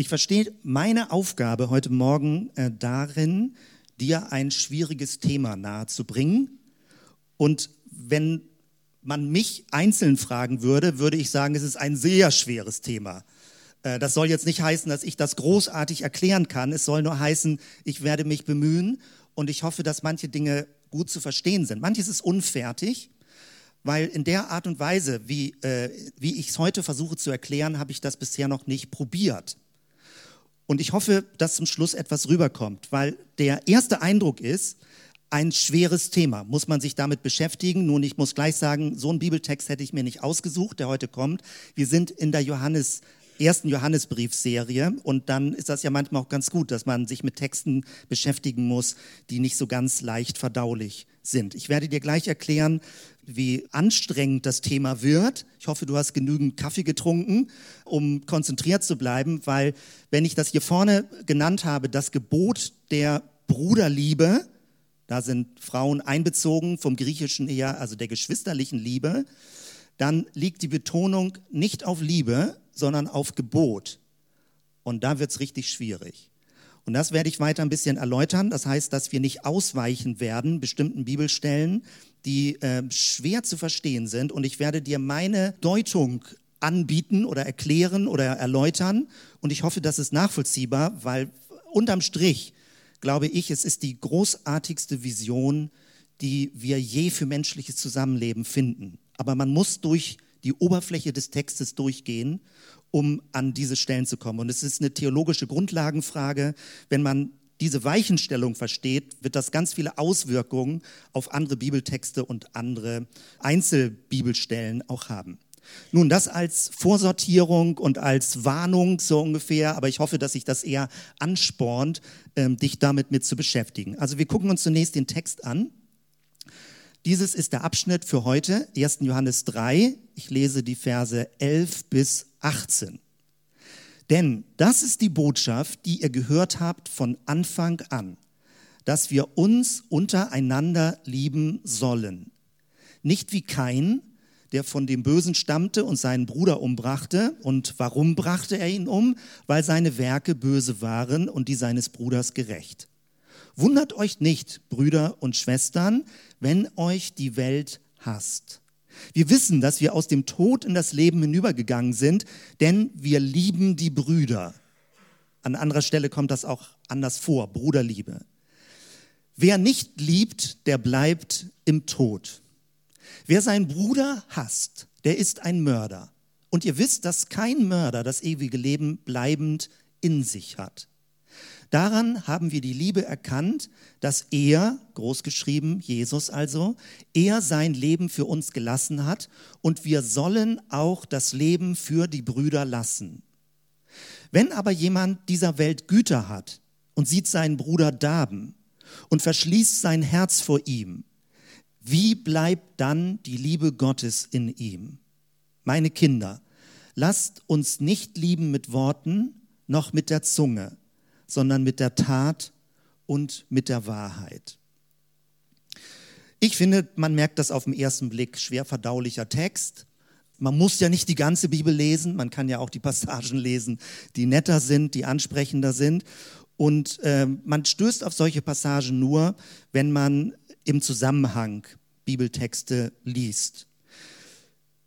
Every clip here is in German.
Ich verstehe meine Aufgabe heute Morgen äh, darin, dir ein schwieriges Thema nahezubringen. Und wenn man mich einzeln fragen würde, würde ich sagen, es ist ein sehr schweres Thema. Äh, das soll jetzt nicht heißen, dass ich das großartig erklären kann. Es soll nur heißen, ich werde mich bemühen und ich hoffe, dass manche Dinge gut zu verstehen sind. Manches ist unfertig, weil in der Art und Weise, wie, äh, wie ich es heute versuche zu erklären, habe ich das bisher noch nicht probiert. Und ich hoffe, dass zum Schluss etwas rüberkommt, weil der erste Eindruck ist, ein schweres Thema, muss man sich damit beschäftigen. Nun, ich muss gleich sagen, so einen Bibeltext hätte ich mir nicht ausgesucht, der heute kommt. Wir sind in der Johannes ersten Johannesbriefserie und dann ist das ja manchmal auch ganz gut, dass man sich mit Texten beschäftigen muss, die nicht so ganz leicht verdaulich sind. Ich werde dir gleich erklären, wie anstrengend das Thema wird. Ich hoffe, du hast genügend Kaffee getrunken, um konzentriert zu bleiben, weil wenn ich das hier vorne genannt habe, das Gebot der Bruderliebe, da sind Frauen einbezogen vom Griechischen her, also der geschwisterlichen Liebe, dann liegt die Betonung nicht auf Liebe, sondern auf Gebot. Und da wird es richtig schwierig. Und das werde ich weiter ein bisschen erläutern. Das heißt, dass wir nicht ausweichen werden bestimmten Bibelstellen, die äh, schwer zu verstehen sind. Und ich werde dir meine Deutung anbieten oder erklären oder erläutern. Und ich hoffe, das ist nachvollziehbar, weil unterm Strich glaube ich, es ist die großartigste Vision, die wir je für menschliches Zusammenleben finden. Aber man muss durch die Oberfläche des Textes durchgehen, um an diese Stellen zu kommen. Und es ist eine theologische Grundlagenfrage. Wenn man diese Weichenstellung versteht, wird das ganz viele Auswirkungen auf andere Bibeltexte und andere Einzelbibelstellen auch haben. Nun, das als Vorsortierung und als Warnung so ungefähr, aber ich hoffe, dass sich das eher anspornt, ähm, dich damit mit zu beschäftigen. Also wir gucken uns zunächst den Text an. Dieses ist der Abschnitt für heute, 1. Johannes 3. Ich lese die Verse 11 bis 18. Denn das ist die Botschaft, die ihr gehört habt von Anfang an, dass wir uns untereinander lieben sollen. Nicht wie Kain, der von dem Bösen stammte und seinen Bruder umbrachte. Und warum brachte er ihn um? Weil seine Werke böse waren und die seines Bruders gerecht. Wundert euch nicht, Brüder und Schwestern, wenn euch die Welt hasst. Wir wissen, dass wir aus dem Tod in das Leben hinübergegangen sind, denn wir lieben die Brüder. An anderer Stelle kommt das auch anders vor, Bruderliebe. Wer nicht liebt, der bleibt im Tod. Wer seinen Bruder hasst, der ist ein Mörder. Und ihr wisst, dass kein Mörder das ewige Leben bleibend in sich hat. Daran haben wir die Liebe erkannt, dass er, großgeschrieben Jesus also, er sein Leben für uns gelassen hat und wir sollen auch das Leben für die Brüder lassen. Wenn aber jemand dieser Welt Güter hat und sieht seinen Bruder darben und verschließt sein Herz vor ihm, wie bleibt dann die Liebe Gottes in ihm? Meine Kinder, lasst uns nicht lieben mit Worten noch mit der Zunge, sondern mit der Tat und mit der Wahrheit. Ich finde, man merkt das auf den ersten Blick, schwer verdaulicher Text. Man muss ja nicht die ganze Bibel lesen, man kann ja auch die Passagen lesen, die netter sind, die ansprechender sind. Und äh, man stößt auf solche Passagen nur, wenn man im Zusammenhang Bibeltexte liest.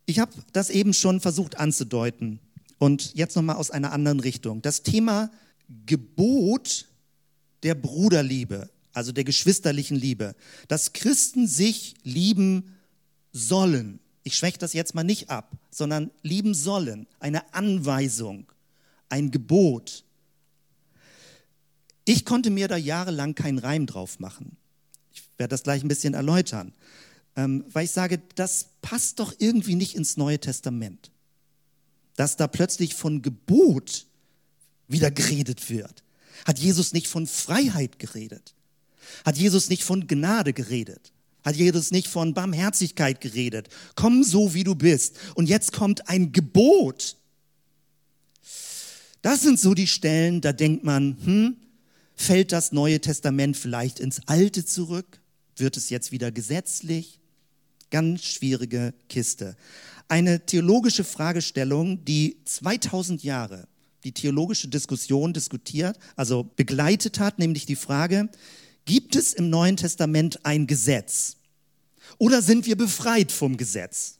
Ich habe das eben schon versucht anzudeuten und jetzt nochmal aus einer anderen Richtung. Das Thema Gebot der Bruderliebe, also der geschwisterlichen Liebe, dass Christen sich lieben sollen. Ich schwäche das jetzt mal nicht ab, sondern lieben sollen. Eine Anweisung, ein Gebot. Ich konnte mir da jahrelang keinen Reim drauf machen. Ich werde das gleich ein bisschen erläutern, ähm, weil ich sage, das passt doch irgendwie nicht ins Neue Testament. Dass da plötzlich von Gebot wieder geredet wird. Hat Jesus nicht von Freiheit geredet? Hat Jesus nicht von Gnade geredet? Hat Jesus nicht von Barmherzigkeit geredet? Komm so, wie du bist. Und jetzt kommt ein Gebot. Das sind so die Stellen, da denkt man, hm, fällt das Neue Testament vielleicht ins Alte zurück? Wird es jetzt wieder gesetzlich? Ganz schwierige Kiste. Eine theologische Fragestellung, die 2000 Jahre die theologische Diskussion diskutiert, also begleitet hat, nämlich die Frage, gibt es im Neuen Testament ein Gesetz oder sind wir befreit vom Gesetz?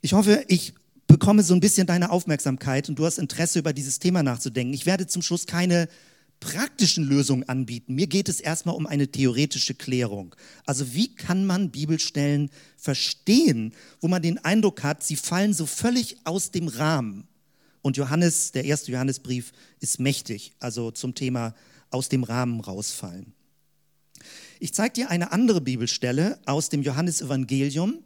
Ich hoffe, ich bekomme so ein bisschen deine Aufmerksamkeit und du hast Interesse, über dieses Thema nachzudenken. Ich werde zum Schluss keine praktischen Lösungen anbieten. Mir geht es erstmal um eine theoretische Klärung. Also wie kann man Bibelstellen verstehen, wo man den Eindruck hat, sie fallen so völlig aus dem Rahmen. Und Johannes, der erste Johannesbrief, ist mächtig, also zum Thema aus dem Rahmen rausfallen. Ich zeige dir eine andere Bibelstelle aus dem Johannesevangelium,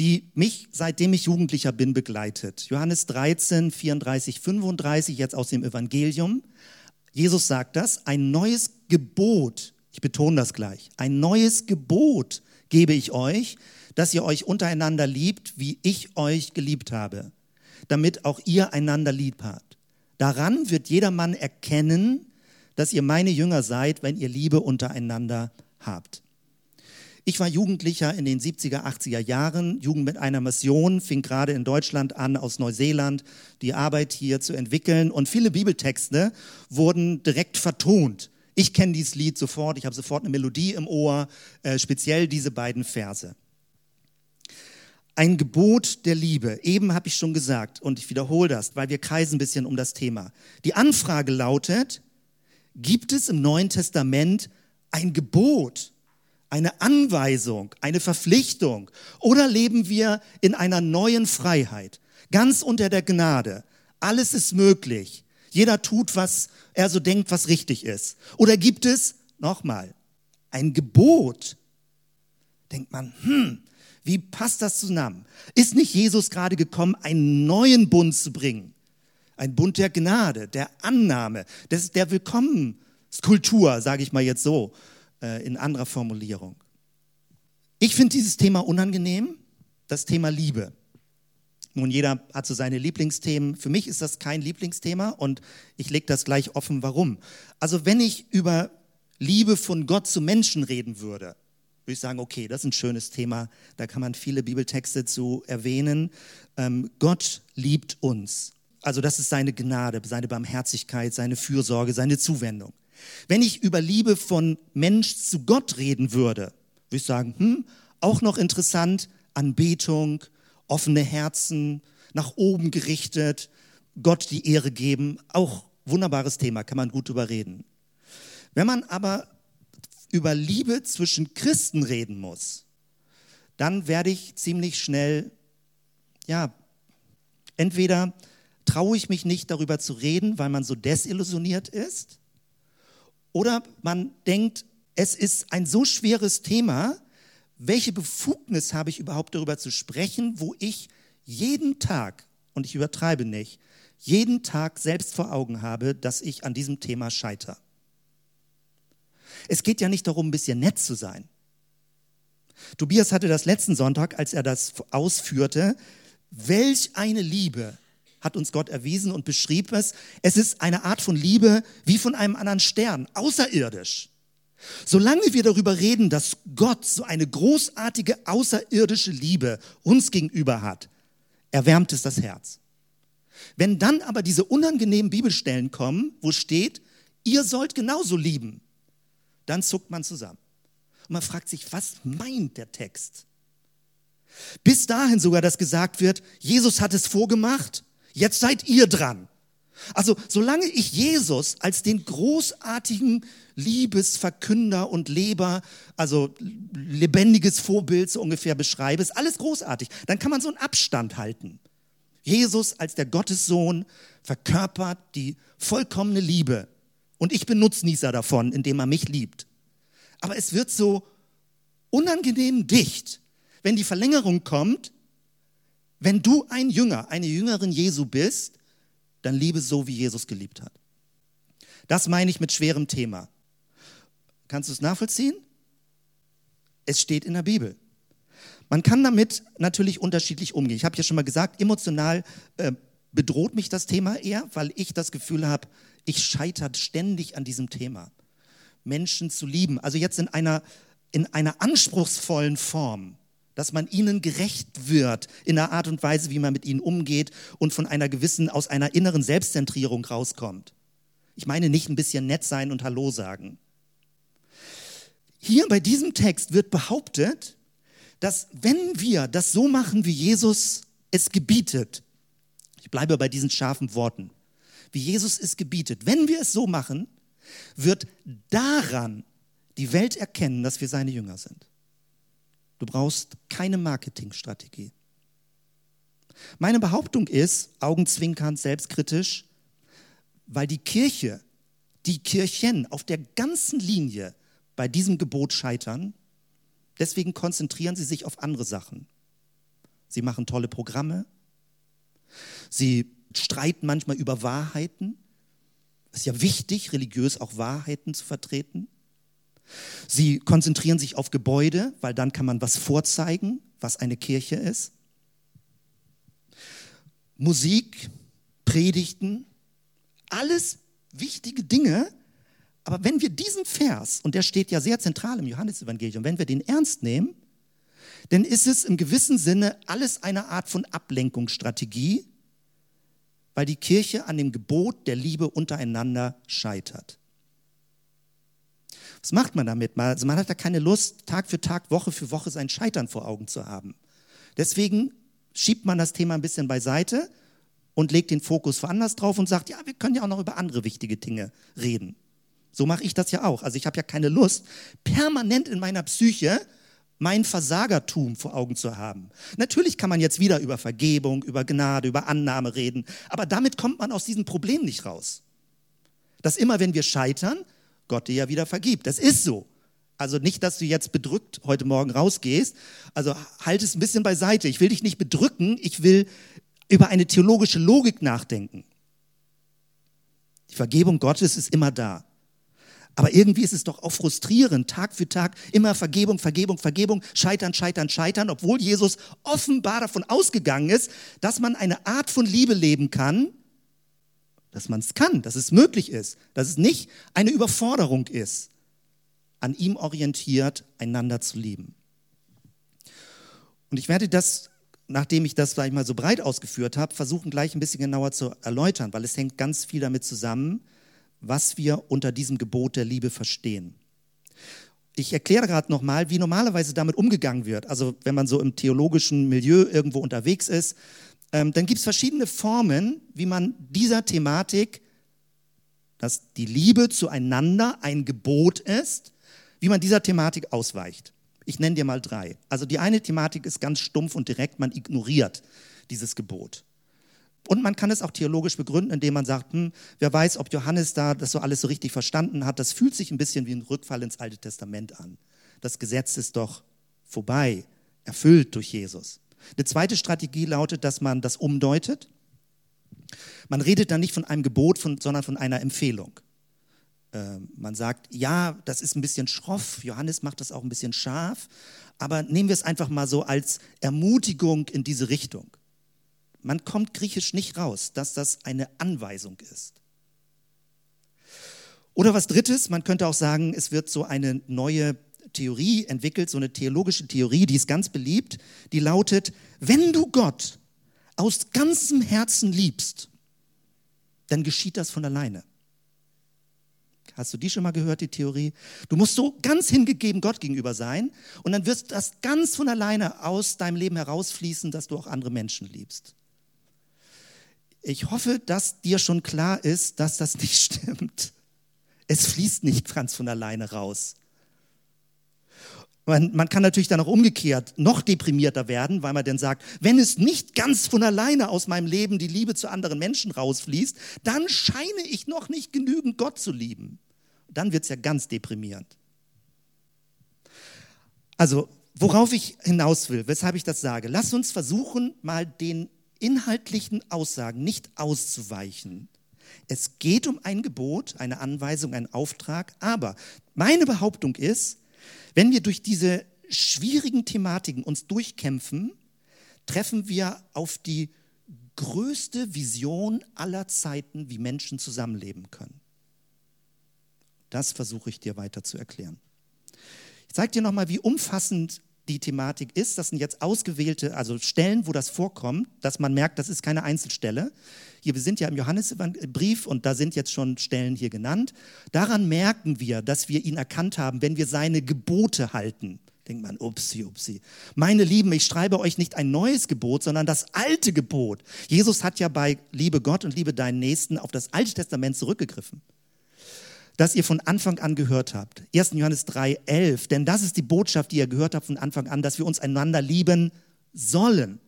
die mich, seitdem ich Jugendlicher bin, begleitet. Johannes 13, 34, 35, jetzt aus dem Evangelium. Jesus sagt das, ein neues Gebot, ich betone das gleich, ein neues Gebot gebe ich euch, dass ihr euch untereinander liebt, wie ich euch geliebt habe, damit auch ihr einander lieb habt. Daran wird jedermann erkennen, dass ihr meine Jünger seid, wenn ihr Liebe untereinander habt. Ich war Jugendlicher in den 70er, 80er Jahren, Jugend mit einer Mission, fing gerade in Deutschland an, aus Neuseeland, die Arbeit hier zu entwickeln. Und viele Bibeltexte wurden direkt vertont. Ich kenne dieses Lied sofort, ich habe sofort eine Melodie im Ohr, äh, speziell diese beiden Verse. Ein Gebot der Liebe. Eben habe ich schon gesagt und ich wiederhole das, weil wir kreisen ein bisschen um das Thema. Die Anfrage lautet, gibt es im Neuen Testament ein Gebot? eine Anweisung, eine Verpflichtung? Oder leben wir in einer neuen Freiheit, ganz unter der Gnade? Alles ist möglich. Jeder tut, was er so denkt, was richtig ist. Oder gibt es, nochmal, ein Gebot? Denkt man, hm, wie passt das zusammen? Ist nicht Jesus gerade gekommen, einen neuen Bund zu bringen? Ein Bund der Gnade, der Annahme, des, der Willkommenskultur, sage ich mal jetzt so äh, in anderer Formulierung. Ich finde dieses Thema unangenehm, das Thema Liebe. Nun, jeder hat so seine Lieblingsthemen. Für mich ist das kein Lieblingsthema und ich lege das gleich offen, warum. Also wenn ich über Liebe von Gott zu Menschen reden würde, würde ich sagen, okay, das ist ein schönes Thema, da kann man viele Bibeltexte zu erwähnen. Ähm, Gott liebt uns. Also das ist seine Gnade, seine Barmherzigkeit, seine Fürsorge, seine Zuwendung. Wenn ich über Liebe von Mensch zu Gott reden würde, würde ich sagen, hm, auch noch interessant, Anbetung, offene Herzen, nach oben gerichtet, Gott die Ehre geben, auch wunderbares Thema, kann man gut drüber reden. Wenn man aber über Liebe zwischen Christen reden muss, dann werde ich ziemlich schnell, ja, entweder traue ich mich nicht darüber zu reden, weil man so desillusioniert ist, oder man denkt, es ist ein so schweres Thema, welche Befugnis habe ich überhaupt darüber zu sprechen, wo ich jeden Tag, und ich übertreibe nicht, jeden Tag selbst vor Augen habe, dass ich an diesem Thema scheitere. Es geht ja nicht darum, ein bisschen nett zu sein. Tobias hatte das letzten Sonntag, als er das ausführte, welch eine Liebe hat uns Gott erwiesen und beschrieb es. Es ist eine Art von Liebe wie von einem anderen Stern, außerirdisch. Solange wir darüber reden, dass Gott so eine großartige außerirdische Liebe uns gegenüber hat, erwärmt es das Herz. Wenn dann aber diese unangenehmen Bibelstellen kommen, wo steht, ihr sollt genauso lieben, dann zuckt man zusammen. Und man fragt sich, was meint der Text? Bis dahin sogar, dass gesagt wird, Jesus hat es vorgemacht Jetzt seid ihr dran. Also solange ich Jesus als den großartigen Liebesverkünder und Leber, also lebendiges Vorbild so ungefähr beschreibe, ist alles großartig. Dann kann man so einen Abstand halten. Jesus als der Gottessohn verkörpert die vollkommene Liebe. Und ich bin Nutznießer davon, indem er mich liebt. Aber es wird so unangenehm dicht, wenn die Verlängerung kommt, wenn du ein Jünger, eine Jüngerin Jesu bist, dann liebe so, wie Jesus geliebt hat. Das meine ich mit schwerem Thema. Kannst du es nachvollziehen? Es steht in der Bibel. Man kann damit natürlich unterschiedlich umgehen. Ich habe ja schon mal gesagt, emotional äh, bedroht mich das Thema eher, weil ich das Gefühl habe, ich scheitere ständig an diesem Thema. Menschen zu lieben, also jetzt in einer, in einer anspruchsvollen Form dass man ihnen gerecht wird in der Art und Weise, wie man mit ihnen umgeht und von einer gewissen, aus einer inneren Selbstzentrierung rauskommt. Ich meine nicht ein bisschen nett sein und Hallo sagen. Hier bei diesem Text wird behauptet, dass wenn wir das so machen, wie Jesus es gebietet, ich bleibe bei diesen scharfen Worten, wie Jesus es gebietet, wenn wir es so machen, wird daran die Welt erkennen, dass wir seine Jünger sind. Du brauchst keine Marketingstrategie. Meine Behauptung ist, augenzwinkernd, selbstkritisch, weil die Kirche, die Kirchen auf der ganzen Linie bei diesem Gebot scheitern. Deswegen konzentrieren sie sich auf andere Sachen. Sie machen tolle Programme. Sie streiten manchmal über Wahrheiten. Es ist ja wichtig, religiös auch Wahrheiten zu vertreten. Sie konzentrieren sich auf Gebäude, weil dann kann man was vorzeigen, was eine Kirche ist. Musik, Predigten, alles wichtige Dinge. Aber wenn wir diesen Vers, und der steht ja sehr zentral im Johannesevangelium, wenn wir den ernst nehmen, dann ist es im gewissen Sinne alles eine Art von Ablenkungsstrategie, weil die Kirche an dem Gebot der Liebe untereinander scheitert. Was macht man damit? Also man hat da keine Lust, Tag für Tag, Woche für Woche sein Scheitern vor Augen zu haben. Deswegen schiebt man das Thema ein bisschen beiseite und legt den Fokus woanders drauf und sagt, ja, wir können ja auch noch über andere wichtige Dinge reden. So mache ich das ja auch. Also ich habe ja keine Lust, permanent in meiner Psyche mein Versagertum vor Augen zu haben. Natürlich kann man jetzt wieder über Vergebung, über Gnade, über Annahme reden, aber damit kommt man aus diesem Problem nicht raus. Dass immer, wenn wir scheitern, Gott dir ja wieder vergibt. Das ist so. Also nicht, dass du jetzt bedrückt heute Morgen rausgehst. Also halt es ein bisschen beiseite. Ich will dich nicht bedrücken. Ich will über eine theologische Logik nachdenken. Die Vergebung Gottes ist immer da. Aber irgendwie ist es doch auch frustrierend, Tag für Tag immer Vergebung, Vergebung, Vergebung, scheitern, scheitern, scheitern, obwohl Jesus offenbar davon ausgegangen ist, dass man eine Art von Liebe leben kann, dass man es kann, dass es möglich ist, dass es nicht eine Überforderung ist, an ihm orientiert einander zu lieben. Und ich werde das nachdem ich das vielleicht mal so breit ausgeführt habe, versuchen gleich ein bisschen genauer zu erläutern, weil es hängt ganz viel damit zusammen, was wir unter diesem Gebot der Liebe verstehen. Ich erkläre gerade nochmal, wie normalerweise damit umgegangen wird. Also wenn man so im theologischen Milieu irgendwo unterwegs ist, ähm, dann gibt es verschiedene Formen, wie man dieser Thematik, dass die Liebe zueinander ein Gebot ist, wie man dieser Thematik ausweicht. Ich nenne dir mal drei. Also die eine Thematik ist ganz stumpf und direkt, man ignoriert dieses Gebot. Und man kann es auch theologisch begründen, indem man sagt, hm, wer weiß, ob Johannes da das so alles so richtig verstanden hat. Das fühlt sich ein bisschen wie ein Rückfall ins Alte Testament an. Das Gesetz ist doch vorbei, erfüllt durch Jesus. Eine zweite Strategie lautet, dass man das umdeutet. Man redet dann nicht von einem Gebot, von, sondern von einer Empfehlung. Ähm, man sagt, ja, das ist ein bisschen schroff, Johannes macht das auch ein bisschen scharf, aber nehmen wir es einfach mal so als Ermutigung in diese Richtung. Man kommt griechisch nicht raus, dass das eine Anweisung ist. Oder was drittes, man könnte auch sagen, es wird so eine neue Theorie entwickelt, so eine theologische Theorie, die ist ganz beliebt, die lautet, wenn du Gott aus ganzem Herzen liebst, dann geschieht das von alleine. Hast du die schon mal gehört, die Theorie? Du musst so ganz hingegeben Gott gegenüber sein und dann wird das ganz von alleine aus deinem Leben herausfließen, dass du auch andere Menschen liebst. Ich hoffe, dass dir schon klar ist, dass das nicht stimmt. Es fließt nicht ganz von alleine raus. Man, man, kann natürlich dann auch umgekehrt noch deprimierter werden, weil man dann sagt, wenn es nicht ganz von alleine aus meinem Leben die Liebe zu anderen Menschen rausfließt, dann scheine ich noch nicht genügend Gott zu lieben. Dann wird es ja ganz deprimierend. Also, worauf ich hinaus will, weshalb ich das sage, lass uns versuchen, mal den inhaltlichen Aussagen nicht auszuweichen. Es geht um ein Gebot, eine Anweisung, einen Auftrag, aber meine Behauptung ist, wenn wir durch diese schwierigen Thematiken uns durchkämpfen, treffen wir auf die größte Vision aller Zeiten, wie Menschen zusammenleben können. Das versuche ich dir weiter zu erklären. Ich zeige dir nochmal, wie umfassend die Thematik ist. Das sind jetzt ausgewählte, also Stellen, wo das vorkommt, dass man merkt, das ist keine Einzelstelle. Hier, wir sind ja im Johannesbrief und da sind jetzt schon Stellen hier genannt. Daran merken wir, dass wir ihn erkannt haben, wenn wir seine Gebote halten. Denkt man, upsi, upsi. Meine Lieben, ich schreibe euch nicht ein neues Gebot, sondern das alte Gebot. Jesus hat ja bei Liebe Gott und Liebe deinen Nächsten auf das Alte Testament zurückgegriffen das ihr von Anfang an gehört habt. 1. Johannes 3, 11. Denn das ist die Botschaft, die ihr gehört habt von Anfang an, dass wir uns einander lieben sollen.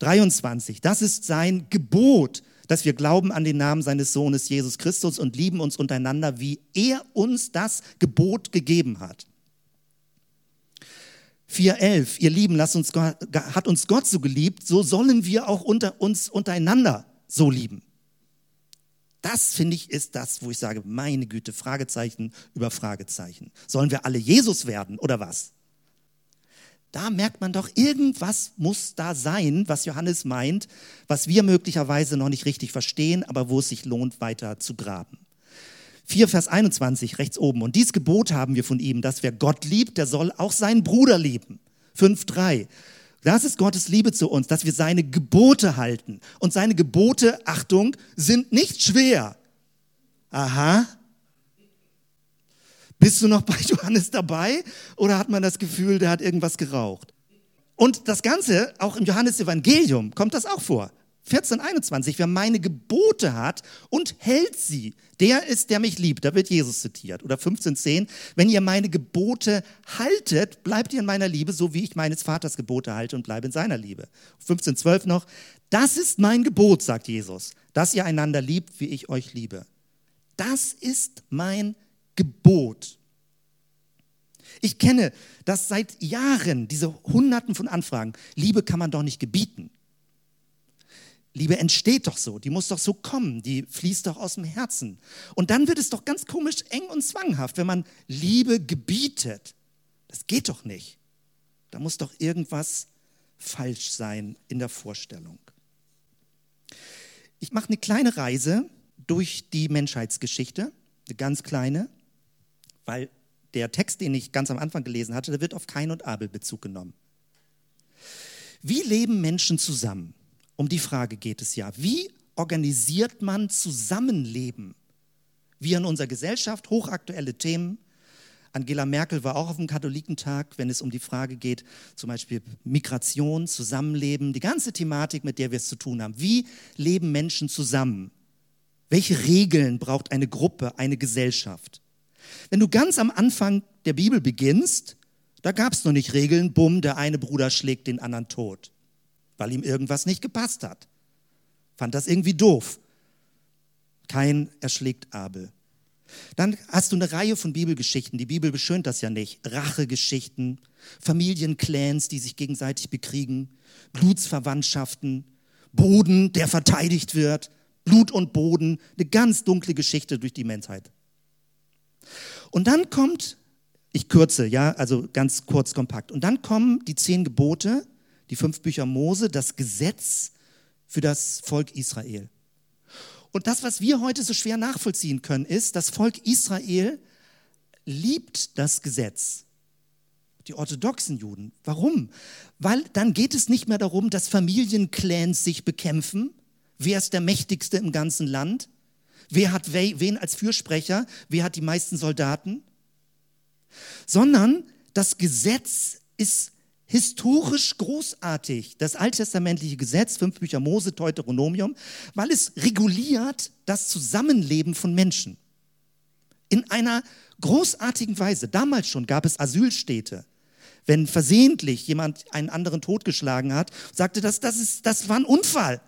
23. Das ist sein Gebot, dass wir glauben an den Namen seines Sohnes Jesus Christus und lieben uns untereinander, wie er uns das Gebot gegeben hat. 4.11. Ihr Lieben, lasst uns, hat uns Gott so geliebt, so sollen wir auch unter uns untereinander so lieben. Das finde ich ist das, wo ich sage, meine Güte, Fragezeichen über Fragezeichen. Sollen wir alle Jesus werden oder was? Da merkt man doch, irgendwas muss da sein, was Johannes meint, was wir möglicherweise noch nicht richtig verstehen, aber wo es sich lohnt, weiter zu graben. 4 Vers 21 rechts oben. Und dies Gebot haben wir von ihm, dass wer Gott liebt, der soll auch seinen Bruder lieben. 5.3. Das ist Gottes Liebe zu uns, dass wir seine Gebote halten. Und seine Gebote, Achtung, sind nicht schwer. Aha. Bist du noch bei Johannes dabei oder hat man das Gefühl, der hat irgendwas geraucht? Und das Ganze, auch im Johannesevangelium, kommt das auch vor. 14, 21, wer meine Gebote hat und hält sie, der ist, der mich liebt. Da wird Jesus zitiert. Oder 15, 10, wenn ihr meine Gebote haltet, bleibt ihr in meiner Liebe, so wie ich meines Vaters Gebote halte und bleibe in seiner Liebe. 15, 12 noch, das ist mein Gebot, sagt Jesus, dass ihr einander liebt, wie ich euch liebe. Das ist mein Gebot. Ich kenne das seit Jahren, diese Hunderten von Anfragen. Liebe kann man doch nicht gebieten. Liebe entsteht doch so, die muss doch so kommen, die fließt doch aus dem Herzen. Und dann wird es doch ganz komisch eng und zwanghaft, wenn man Liebe gebietet. Das geht doch nicht. Da muss doch irgendwas falsch sein in der Vorstellung. Ich mache eine kleine Reise durch die Menschheitsgeschichte, eine ganz kleine, weil der Text, den ich ganz am Anfang gelesen hatte, der wird auf Kain und Abel Bezug genommen. Wie leben Menschen zusammen? Um die Frage geht es ja. Wie organisiert man Zusammenleben? Wir in unserer Gesellschaft, hochaktuelle Themen. Angela Merkel war auch auf dem Katholikentag, wenn es um die Frage geht, zum Beispiel Migration, Zusammenleben, die ganze Thematik, mit der wir es zu tun haben. Wie leben Menschen zusammen? Welche Regeln braucht eine Gruppe, eine Gesellschaft? Wenn du ganz am Anfang der Bibel beginnst, da gab es noch nicht Regeln, bumm, der eine Bruder schlägt den anderen tot weil ihm irgendwas nicht gepasst hat. Fand das irgendwie doof. Kein erschlägt Abel. Dann hast du eine Reihe von Bibelgeschichten. Die Bibel beschönt das ja nicht. Rachegeschichten, Familienclans, die sich gegenseitig bekriegen, Blutsverwandtschaften, Boden, der verteidigt wird, Blut und Boden, eine ganz dunkle Geschichte durch die Menschheit. Und dann kommt, ich kürze, ja, also ganz kurz, kompakt. Und dann kommen die zehn Gebote die fünf Bücher Mose, das Gesetz für das Volk Israel. Und das, was wir heute so schwer nachvollziehen können, ist, das Volk Israel liebt das Gesetz. Die orthodoxen Juden. Warum? Weil dann geht es nicht mehr darum, dass Familienclans sich bekämpfen. Wer ist der Mächtigste im ganzen Land? Wer hat wen als Fürsprecher? Wer hat die meisten Soldaten? Sondern das Gesetz ist historisch großartig, das alttestamentliche Gesetz, fünf Bücher Mose, Deuteronomium, weil es reguliert das Zusammenleben von Menschen. In einer großartigen Weise. Damals schon gab es Asylstädte. Wenn versehentlich jemand einen anderen totgeschlagen hat, sagte das, das, ist, das war ein Unfall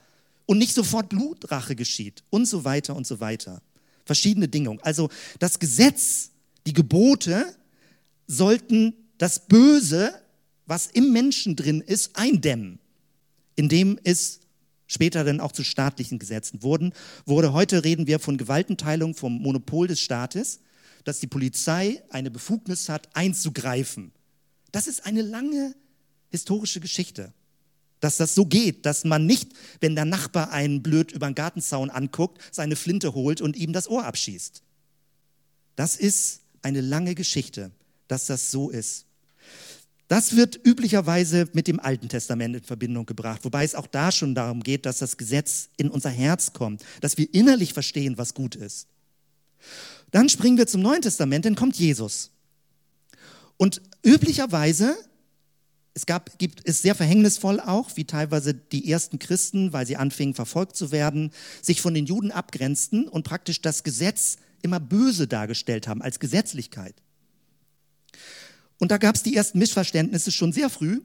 und nicht sofort Blutrache geschieht und so weiter und so weiter. Verschiedene Dinge. Also das Gesetz, die Gebote sollten das Böse was im Menschen drin ist, eindämmen, indem es später dann auch zu staatlichen Gesetzen wurden, wurde. Heute reden wir von Gewaltenteilung, vom Monopol des Staates, dass die Polizei eine Befugnis hat, einzugreifen. Das ist eine lange historische Geschichte, dass das so geht, dass man nicht, wenn der Nachbar einen blöd über den Gartenzaun anguckt, seine Flinte holt und ihm das Ohr abschießt. Das ist eine lange Geschichte, dass das so ist. Das wird üblicherweise mit dem Alten Testament in Verbindung gebracht, wobei es auch da schon darum geht, dass das Gesetz in unser Herz kommt, dass wir innerlich verstehen, was gut ist. Dann springen wir zum Neuen Testament, dann kommt Jesus. Und üblicherweise, es gab, gibt, ist sehr verhängnisvoll auch, wie teilweise die ersten Christen, weil sie anfingen verfolgt zu werden, sich von den Juden abgrenzten und praktisch das Gesetz immer böse dargestellt haben, als Gesetzlichkeit. Und da gab es die ersten Missverständnisse schon sehr früh,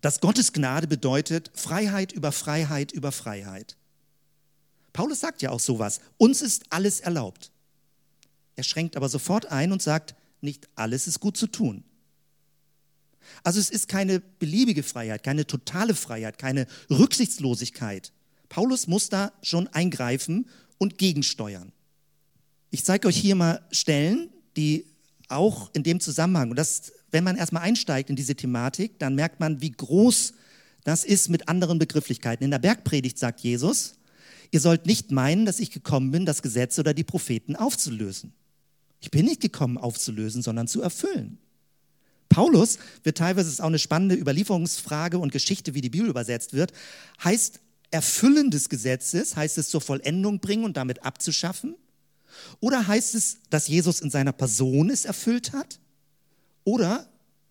dass Gottes Gnade bedeutet Freiheit über Freiheit über Freiheit. Paulus sagt ja auch sowas, uns ist alles erlaubt. Er schränkt aber sofort ein und sagt, nicht alles ist gut zu tun. Also es ist keine beliebige Freiheit, keine totale Freiheit, keine Rücksichtslosigkeit. Paulus muss da schon eingreifen und gegensteuern. Ich zeige euch hier mal Stellen, die auch in dem Zusammenhang, und das, wenn man erstmal einsteigt in diese Thematik, dann merkt man, wie groß das ist mit anderen Begrifflichkeiten. In der Bergpredigt sagt Jesus, ihr sollt nicht meinen, dass ich gekommen bin, das Gesetz oder die Propheten aufzulösen. Ich bin nicht gekommen, aufzulösen, sondern zu erfüllen. Paulus wird teilweise, ist auch eine spannende Überlieferungsfrage und Geschichte, wie die Bibel übersetzt wird, heißt Erfüllen des Gesetzes, heißt es zur Vollendung bringen und damit abzuschaffen? Oder heißt es, dass Jesus in seiner Person es erfüllt hat? Oder,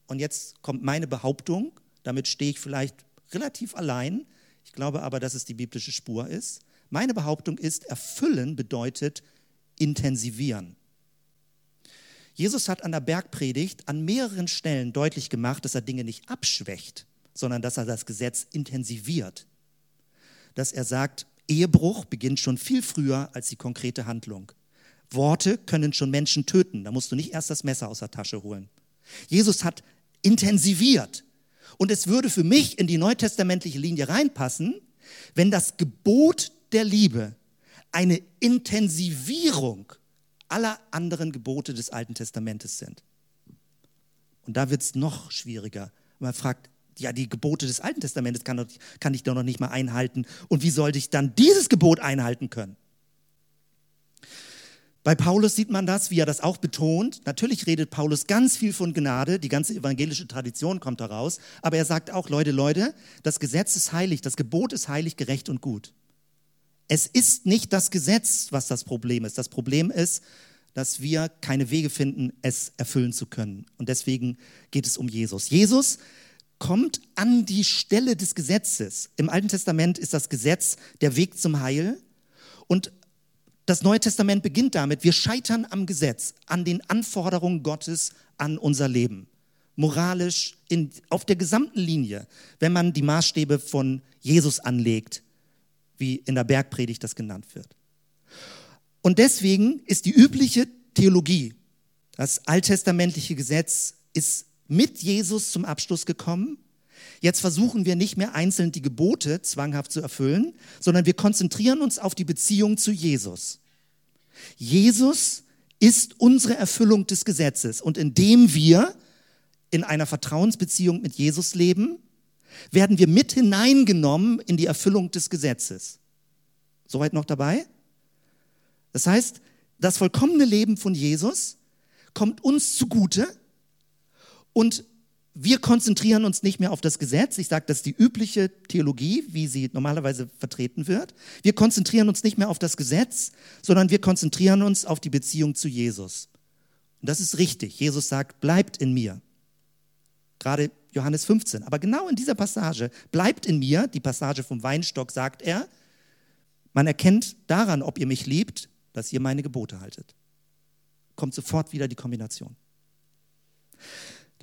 und jetzt kommt meine Behauptung, damit stehe ich vielleicht relativ allein, ich glaube aber, dass es die biblische Spur ist. Meine Behauptung ist, erfüllen bedeutet intensivieren. Jesus hat an der Bergpredigt an mehreren Stellen deutlich gemacht, dass er Dinge nicht abschwächt, sondern dass er das Gesetz intensiviert. Dass er sagt, Ehebruch beginnt schon viel früher als die konkrete Handlung. Worte können schon Menschen töten, da musst du nicht erst das Messer aus der Tasche holen. Jesus hat intensiviert. Und es würde für mich in die neutestamentliche Linie reinpassen, wenn das Gebot der Liebe eine Intensivierung aller anderen Gebote des Alten Testamentes sind. Und da wird es noch schwieriger. Man fragt, ja, die Gebote des Alten Testamentes kann, kann ich doch noch nicht mal einhalten. Und wie sollte ich dann dieses Gebot einhalten können? Bei Paulus sieht man das, wie er das auch betont. Natürlich redet Paulus ganz viel von Gnade, die ganze evangelische Tradition kommt daraus, aber er sagt auch, Leute, Leute, das Gesetz ist heilig, das Gebot ist heilig, gerecht und gut. Es ist nicht das Gesetz, was das Problem ist. Das Problem ist, dass wir keine Wege finden, es erfüllen zu können. Und deswegen geht es um Jesus. Jesus kommt an die Stelle des Gesetzes. Im Alten Testament ist das Gesetz der Weg zum Heil. Und das Neue Testament beginnt damit, wir scheitern am Gesetz, an den Anforderungen Gottes an unser Leben. Moralisch, in, auf der gesamten Linie, wenn man die Maßstäbe von Jesus anlegt, wie in der Bergpredigt das genannt wird. Und deswegen ist die übliche Theologie, das alttestamentliche Gesetz ist mit Jesus zum Abschluss gekommen. Jetzt versuchen wir nicht mehr einzeln die Gebote zwanghaft zu erfüllen, sondern wir konzentrieren uns auf die Beziehung zu Jesus. Jesus ist unsere Erfüllung des Gesetzes und indem wir in einer Vertrauensbeziehung mit Jesus leben, werden wir mit hineingenommen in die Erfüllung des Gesetzes. Soweit noch dabei? Das heißt, das vollkommene Leben von Jesus kommt uns zugute und wir konzentrieren uns nicht mehr auf das Gesetz. Ich sage, das ist die übliche Theologie, wie sie normalerweise vertreten wird. Wir konzentrieren uns nicht mehr auf das Gesetz, sondern wir konzentrieren uns auf die Beziehung zu Jesus. Und das ist richtig. Jesus sagt, bleibt in mir. Gerade Johannes 15. Aber genau in dieser Passage, bleibt in mir, die Passage vom Weinstock, sagt er, man erkennt daran, ob ihr mich liebt, dass ihr meine Gebote haltet. Kommt sofort wieder die Kombination.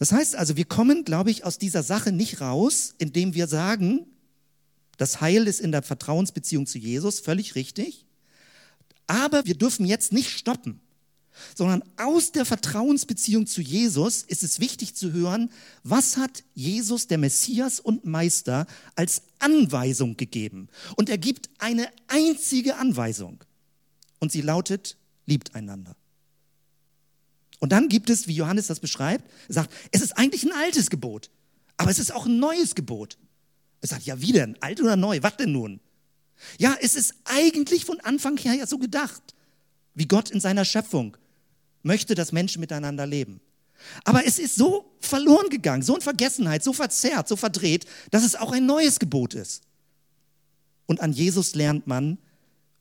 Das heißt also, wir kommen, glaube ich, aus dieser Sache nicht raus, indem wir sagen, das Heil ist in der Vertrauensbeziehung zu Jesus, völlig richtig. Aber wir dürfen jetzt nicht stoppen sondern aus der Vertrauensbeziehung zu Jesus ist es wichtig zu hören, was hat Jesus, der Messias und Meister, als Anweisung gegeben. Und er gibt eine einzige Anweisung. Und sie lautet, liebt einander. Und dann gibt es, wie Johannes das beschreibt, sagt, es ist eigentlich ein altes Gebot, aber es ist auch ein neues Gebot. Er sagt, ja, wie denn? Alt oder neu? Was denn nun? Ja, es ist eigentlich von Anfang her ja so gedacht, wie Gott in seiner Schöpfung möchte, dass Menschen miteinander leben. Aber es ist so verloren gegangen, so in Vergessenheit, so verzerrt, so verdreht, dass es auch ein neues Gebot ist. Und an Jesus lernt man,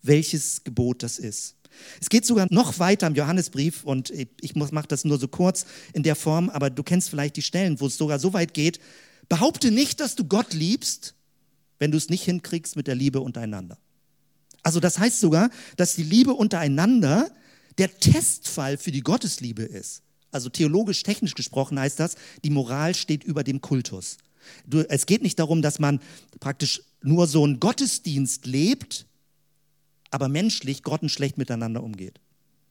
welches Gebot das ist. Es geht sogar noch weiter im Johannesbrief und ich mache das nur so kurz in der Form, aber du kennst vielleicht die Stellen, wo es sogar so weit geht. Behaupte nicht, dass du Gott liebst, wenn du es nicht hinkriegst mit der Liebe untereinander. Also das heißt sogar, dass die Liebe untereinander der Testfall für die Gottesliebe ist. Also theologisch, technisch gesprochen heißt das, die Moral steht über dem Kultus. Du, es geht nicht darum, dass man praktisch nur so einen Gottesdienst lebt, aber menschlich grottenschlecht miteinander umgeht.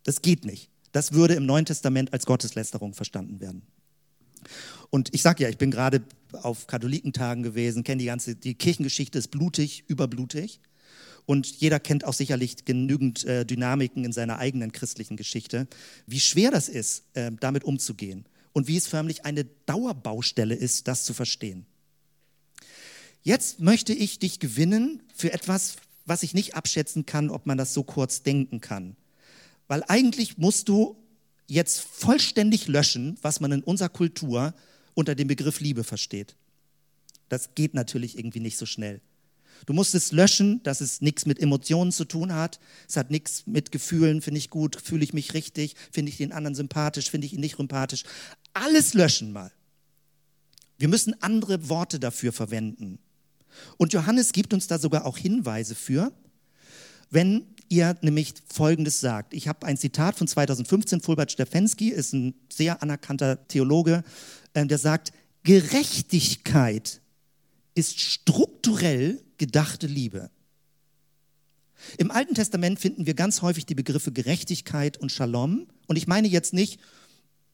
Das geht nicht. Das würde im Neuen Testament als Gotteslästerung verstanden werden. Und ich sage ja, ich bin gerade auf Katholikentagen gewesen, kenne die ganze, die Kirchengeschichte ist blutig, überblutig. Und jeder kennt auch sicherlich genügend äh, Dynamiken in seiner eigenen christlichen Geschichte, wie schwer das ist, äh, damit umzugehen und wie es förmlich eine Dauerbaustelle ist, das zu verstehen. Jetzt möchte ich dich gewinnen für etwas, was ich nicht abschätzen kann, ob man das so kurz denken kann. Weil eigentlich musst du jetzt vollständig löschen, was man in unserer Kultur unter dem Begriff Liebe versteht. Das geht natürlich irgendwie nicht so schnell. Du musst es löschen, dass es nichts mit Emotionen zu tun hat. Es hat nichts mit Gefühlen, finde ich gut, fühle ich mich richtig, finde ich den anderen sympathisch, finde ich ihn nicht sympathisch. Alles löschen mal. Wir müssen andere Worte dafür verwenden. Und Johannes gibt uns da sogar auch Hinweise für, wenn ihr nämlich Folgendes sagt. Ich habe ein Zitat von 2015, Fulbert Stefensky ist ein sehr anerkannter Theologe, äh, der sagt, Gerechtigkeit ist strukturell gedachte Liebe. Im Alten Testament finden wir ganz häufig die Begriffe Gerechtigkeit und Shalom. Und ich meine jetzt nicht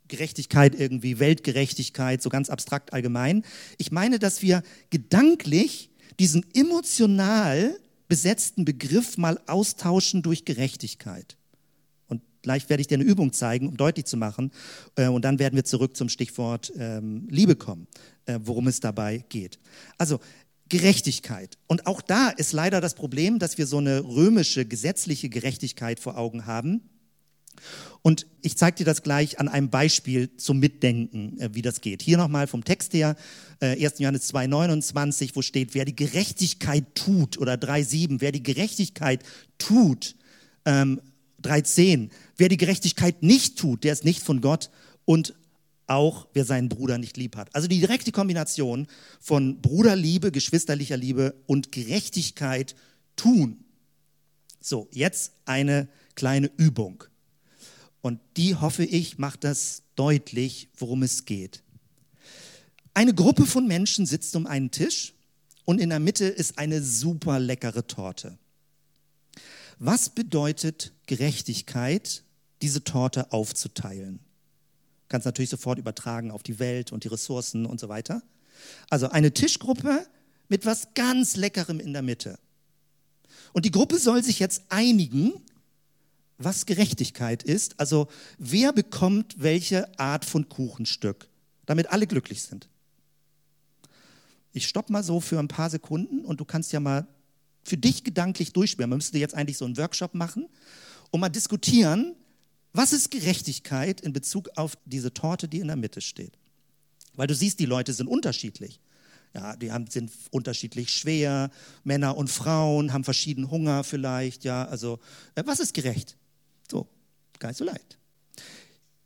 Gerechtigkeit irgendwie, Weltgerechtigkeit, so ganz abstrakt allgemein. Ich meine, dass wir gedanklich diesen emotional besetzten Begriff mal austauschen durch Gerechtigkeit. Und gleich werde ich dir eine Übung zeigen, um deutlich zu machen. Äh, und dann werden wir zurück zum Stichwort ähm, Liebe kommen, äh, worum es dabei geht. Also Gerechtigkeit. Und auch da ist leider das Problem, dass wir so eine römische gesetzliche Gerechtigkeit vor Augen haben. Und ich zeige dir das gleich an einem Beispiel zum Mitdenken, äh, wie das geht. Hier nochmal vom Text her, 1. Äh, Johannes 2,29, wo steht, wer die Gerechtigkeit tut, oder 3,7, wer die Gerechtigkeit tut, 3,10, ähm, wer die Gerechtigkeit nicht tut, der ist nicht von Gott und auch wer seinen Bruder nicht lieb hat. Also die direkte Kombination von Bruderliebe, geschwisterlicher Liebe und Gerechtigkeit tun. So, jetzt eine kleine Übung. Und die, hoffe ich, macht das deutlich, worum es geht. Eine Gruppe von Menschen sitzt um einen Tisch und in der Mitte ist eine super leckere Torte. Was bedeutet Gerechtigkeit, diese Torte aufzuteilen? Kannst natürlich sofort übertragen auf die Welt und die Ressourcen und so weiter. Also eine Tischgruppe mit was ganz Leckerem in der Mitte. Und die Gruppe soll sich jetzt einigen, was Gerechtigkeit ist. Also wer bekommt welche Art von Kuchenstück, damit alle glücklich sind. Ich stopp mal so für ein paar Sekunden und du kannst ja mal für dich gedanklich durchspielen. Man müsste jetzt eigentlich so einen Workshop machen und mal diskutieren, was ist Gerechtigkeit in Bezug auf diese Torte, die in der Mitte steht? Weil du siehst, die Leute sind unterschiedlich. Ja, die haben, sind unterschiedlich schwer. Männer und Frauen haben verschiedenen Hunger vielleicht. Ja, also äh, was ist gerecht? So, gar nicht so leicht.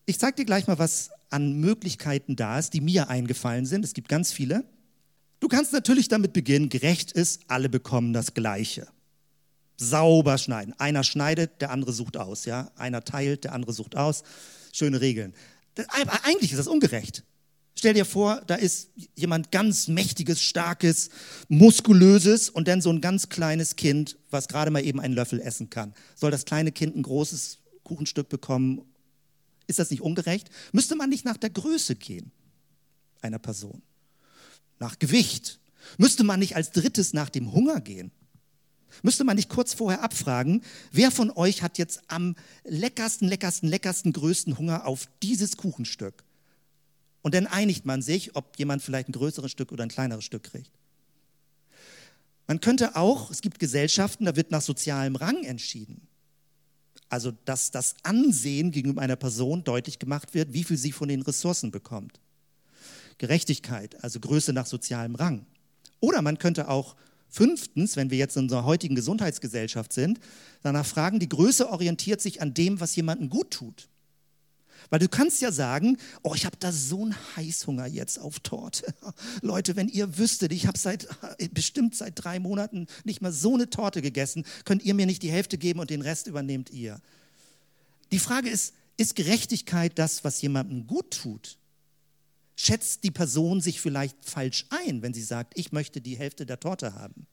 Ich zeige dir gleich mal, was an Möglichkeiten da ist, die mir eingefallen sind. Es gibt ganz viele. Du kannst natürlich damit beginnen, gerecht ist, alle bekommen das Gleiche sauber schneiden. Einer schneidet, der andere sucht aus. Ja? Einer teilt, der andere sucht aus. Schöne Regeln. Eigentlich ist das ungerecht. Stell dir vor, da ist jemand ganz mächtiges, starkes, muskulöses und dann so ein ganz kleines Kind, was gerade mal eben einen Löffel essen kann. Soll das kleine Kind ein großes Kuchenstück bekommen? Ist das nicht ungerecht? Müsste man nicht nach der Größe gehen einer Person? Nach Gewicht? Müsste man nicht als drittes nach dem Hunger gehen? Müsste man nicht kurz vorher abfragen, wer von euch hat jetzt am leckersten, leckersten, leckersten, größten Hunger auf dieses Kuchenstück? Und dann einigt man sich, ob jemand vielleicht ein größeres Stück oder ein kleineres Stück kriegt. Man könnte auch, es gibt Gesellschaften, da wird nach sozialem Rang entschieden. Also, dass das Ansehen gegenüber einer Person deutlich gemacht wird, wie viel sie von den Ressourcen bekommt. Gerechtigkeit, also Größe nach sozialem Rang. Oder man könnte auch fünftens, wenn wir jetzt in unserer heutigen Gesundheitsgesellschaft sind, danach fragen, die Größe orientiert sich an dem, was jemandem gut tut. Weil du kannst ja sagen, oh, ich habe da so einen Heißhunger jetzt auf Torte. Leute, wenn ihr wüsstet, ich habe seit bestimmt seit drei Monaten nicht mal so eine Torte gegessen, könnt ihr mir nicht die Hälfte geben und den Rest übernehmt ihr. Die Frage ist, ist Gerechtigkeit das, was jemandem gut tut? Schätzt die Person sich vielleicht falsch ein, wenn sie sagt, ich möchte die Hälfte der Torte haben?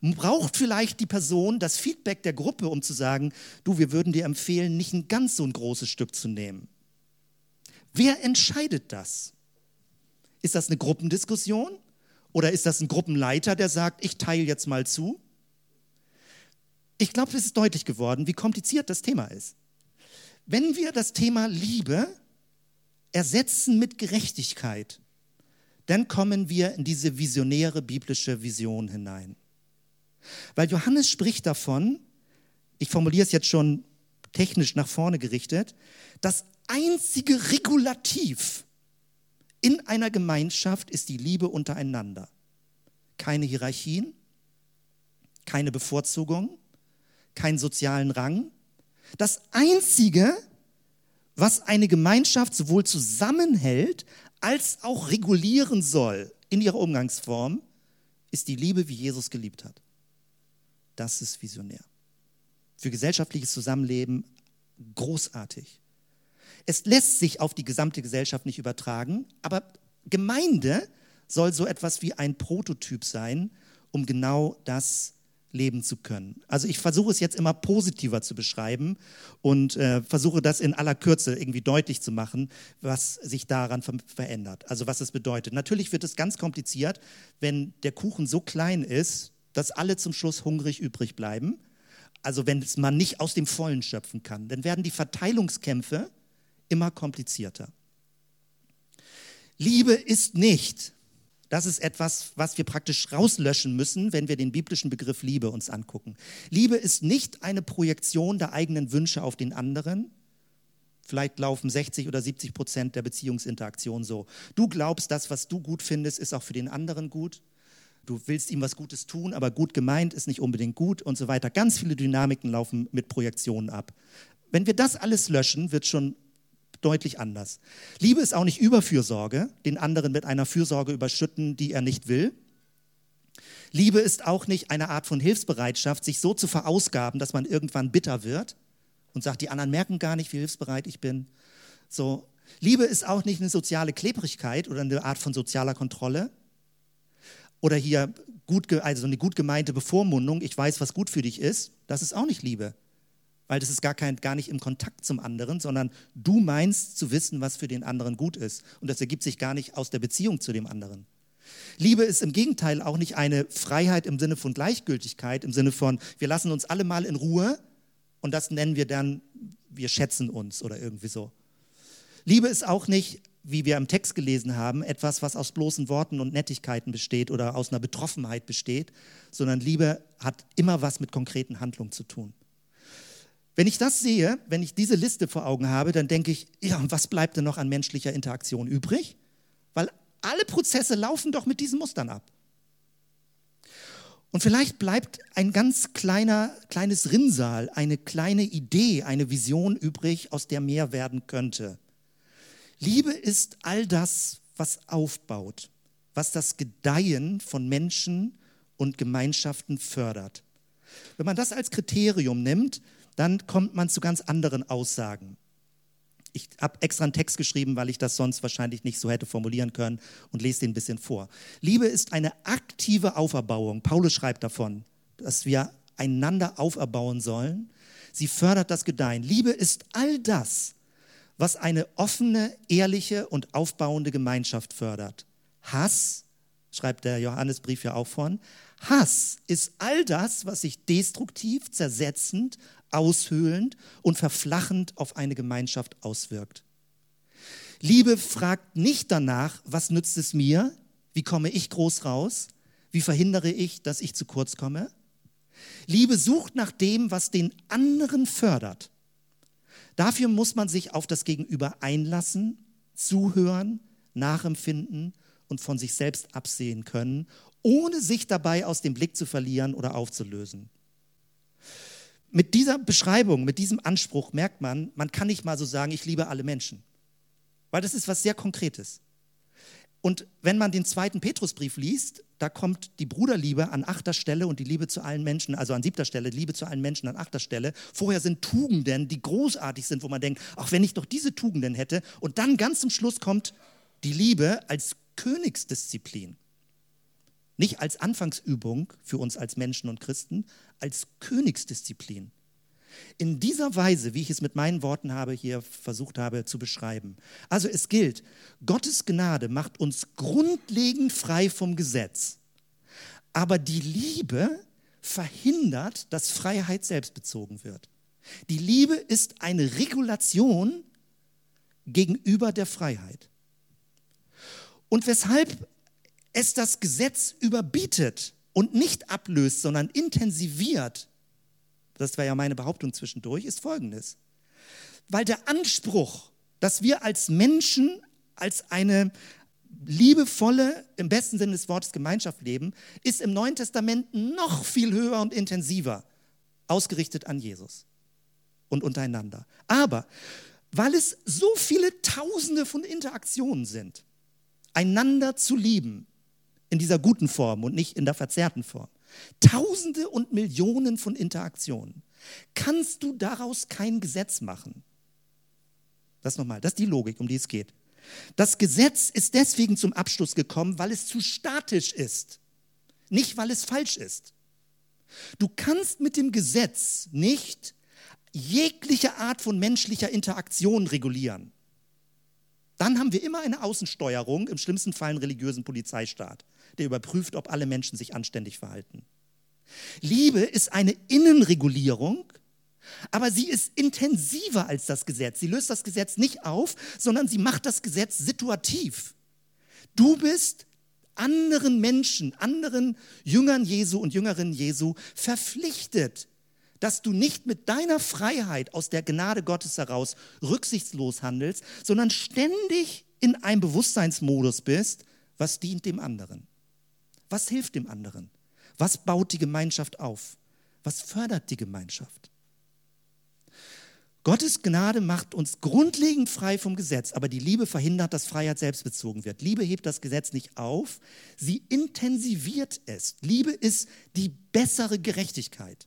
Braucht vielleicht die Person das Feedback der Gruppe, um zu sagen, du, wir würden dir empfehlen, nicht ein ganz so ein großes Stück zu nehmen? Wer entscheidet das? Ist das eine Gruppendiskussion oder ist das ein Gruppenleiter, der sagt, ich teile jetzt mal zu? Ich glaube, es ist deutlich geworden, wie kompliziert das Thema ist. Wenn wir das Thema Liebe ersetzen mit Gerechtigkeit, dann kommen wir in diese visionäre biblische Vision hinein. Weil Johannes spricht davon, ich formuliere es jetzt schon technisch nach vorne gerichtet, das einzige Regulativ in einer Gemeinschaft ist die Liebe untereinander. Keine Hierarchien, keine Bevorzugung, keinen sozialen Rang. Das Einzige, was eine Gemeinschaft sowohl zusammenhält als auch regulieren soll in ihrer Umgangsform, ist die Liebe, wie Jesus geliebt hat. Das ist visionär. Für gesellschaftliches Zusammenleben großartig. Es lässt sich auf die gesamte Gesellschaft nicht übertragen, aber Gemeinde soll so etwas wie ein Prototyp sein, um genau das leben zu können. Also ich versuche es jetzt immer positiver zu beschreiben und äh, versuche das in aller Kürze irgendwie deutlich zu machen, was sich daran ver verändert, also was es bedeutet. Natürlich wird es ganz kompliziert, wenn der Kuchen so klein ist, dass alle zum Schluss hungrig übrig bleiben. Also wenn man nicht aus dem Vollen schöpfen kann, dann werden die Verteilungskämpfe immer komplizierter. Liebe ist nicht, das ist etwas, was wir praktisch rauslöschen müssen, wenn wir den biblischen Begriff Liebe uns angucken. Liebe ist nicht eine Projektion der eigenen Wünsche auf den anderen. Vielleicht laufen 60 oder 70 Prozent der Beziehungsinteraktion so. Du glaubst, das, was du gut findest, ist auch für den anderen gut du willst ihm was Gutes tun, aber gut gemeint ist nicht unbedingt gut und so weiter. Ganz viele Dynamiken laufen mit Projektionen ab. Wenn wir das alles löschen, wird schon deutlich anders. Liebe ist auch nicht Überfürsorge, den anderen mit einer Fürsorge überschütten, die er nicht will. Liebe ist auch nicht eine Art von Hilfsbereitschaft, sich so zu verausgaben, dass man irgendwann bitter wird und sagt, die anderen merken gar nicht, wie hilfsbereit ich bin. So. Liebe ist auch nicht eine soziale Klebrigkeit oder eine Art von sozialer Kontrolle, oder hier gut, also eine gut gemeinte Bevormundung, ich weiß, was gut für dich ist, das ist auch nicht Liebe. Weil das ist gar, kein, gar nicht im Kontakt zum anderen, sondern du meinst zu wissen, was für den anderen gut ist. Und das ergibt sich gar nicht aus der Beziehung zu dem anderen. Liebe ist im Gegenteil auch nicht eine Freiheit im Sinne von Gleichgültigkeit, im Sinne von, wir lassen uns alle mal in Ruhe und das nennen wir dann, wir schätzen uns oder irgendwie so. Liebe ist auch nicht wie wir im Text gelesen haben, etwas, was aus bloßen Worten und Nettigkeiten besteht oder aus einer Betroffenheit besteht, sondern Liebe hat immer was mit konkreten Handlungen zu tun. Wenn ich das sehe, wenn ich diese Liste vor Augen habe, dann denke ich, ja, was bleibt denn noch an menschlicher Interaktion übrig? Weil alle Prozesse laufen doch mit diesen Mustern ab. Und vielleicht bleibt ein ganz kleiner, kleines Rinnsal, eine kleine Idee, eine Vision übrig, aus der mehr werden könnte. Liebe ist all das, was aufbaut, was das Gedeihen von Menschen und Gemeinschaften fördert. Wenn man das als Kriterium nimmt, dann kommt man zu ganz anderen Aussagen. Ich habe extra einen Text geschrieben, weil ich das sonst wahrscheinlich nicht so hätte formulieren können und lese den ein bisschen vor. Liebe ist eine aktive Auferbauung. Paulus schreibt davon, dass wir einander auferbauen sollen. Sie fördert das Gedeihen. Liebe ist all das, was eine offene, ehrliche und aufbauende Gemeinschaft fördert. Hass, schreibt der Johannesbrief ja auch von, Hass ist all das, was sich destruktiv, zersetzend, aushöhlend und verflachend auf eine Gemeinschaft auswirkt. Liebe fragt nicht danach, was nützt es mir, wie komme ich groß raus, wie verhindere ich, dass ich zu kurz komme. Liebe sucht nach dem, was den anderen fördert. Dafür muss man sich auf das Gegenüber einlassen, zuhören, nachempfinden und von sich selbst absehen können, ohne sich dabei aus dem Blick zu verlieren oder aufzulösen. Mit dieser Beschreibung, mit diesem Anspruch merkt man, man kann nicht mal so sagen, ich liebe alle Menschen, weil das ist was sehr Konkretes. Und wenn man den zweiten Petrusbrief liest, da kommt die Bruderliebe an achter Stelle und die Liebe zu allen Menschen, also an siebter Stelle, Liebe zu allen Menschen an achter Stelle. Vorher sind Tugenden, die großartig sind, wo man denkt, ach, wenn ich doch diese Tugenden hätte. Und dann ganz zum Schluss kommt die Liebe als Königsdisziplin. Nicht als Anfangsübung für uns als Menschen und Christen, als Königsdisziplin. In dieser Weise, wie ich es mit meinen Worten habe, hier versucht habe zu beschreiben. Also es gilt, Gottes Gnade macht uns grundlegend frei vom Gesetz. Aber die Liebe verhindert, dass Freiheit selbstbezogen wird. Die Liebe ist eine Regulation gegenüber der Freiheit. Und weshalb es das Gesetz überbietet und nicht ablöst, sondern intensiviert, das war ja meine Behauptung zwischendurch, ist folgendes. Weil der Anspruch, dass wir als Menschen als eine liebevolle, im besten Sinne des Wortes Gemeinschaft leben, ist im Neuen Testament noch viel höher und intensiver ausgerichtet an Jesus und untereinander. Aber weil es so viele Tausende von Interaktionen sind, einander zu lieben, in dieser guten Form und nicht in der verzerrten Form. Tausende und Millionen von Interaktionen. Kannst du daraus kein Gesetz machen? Das nochmal, das ist die Logik, um die es geht. Das Gesetz ist deswegen zum Abschluss gekommen, weil es zu statisch ist, nicht weil es falsch ist. Du kannst mit dem Gesetz nicht jegliche Art von menschlicher Interaktion regulieren. Dann haben wir immer eine Außensteuerung, im schlimmsten Fall einen religiösen Polizeistaat der überprüft, ob alle Menschen sich anständig verhalten. Liebe ist eine Innenregulierung, aber sie ist intensiver als das Gesetz. Sie löst das Gesetz nicht auf, sondern sie macht das Gesetz situativ. Du bist anderen Menschen, anderen Jüngern Jesu und Jüngerinnen Jesu verpflichtet, dass du nicht mit deiner Freiheit aus der Gnade Gottes heraus rücksichtslos handelst, sondern ständig in einem Bewusstseinsmodus bist, was dient dem anderen. Was hilft dem anderen? Was baut die Gemeinschaft auf? Was fördert die Gemeinschaft? Gottes Gnade macht uns grundlegend frei vom Gesetz, aber die Liebe verhindert, dass Freiheit selbstbezogen wird. Liebe hebt das Gesetz nicht auf, sie intensiviert es. Liebe ist die bessere Gerechtigkeit.